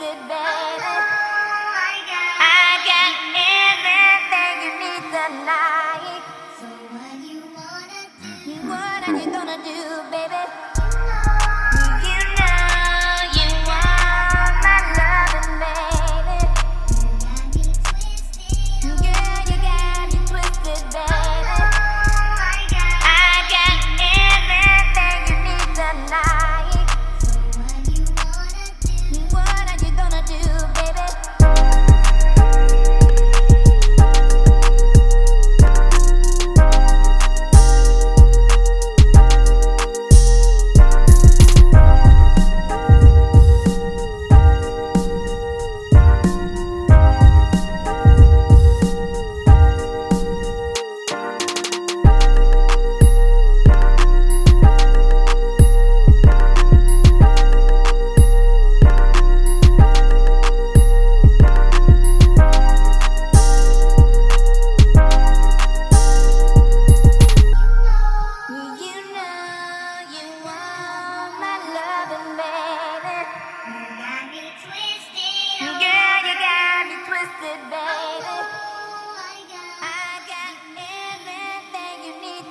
goodbye.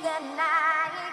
tonight.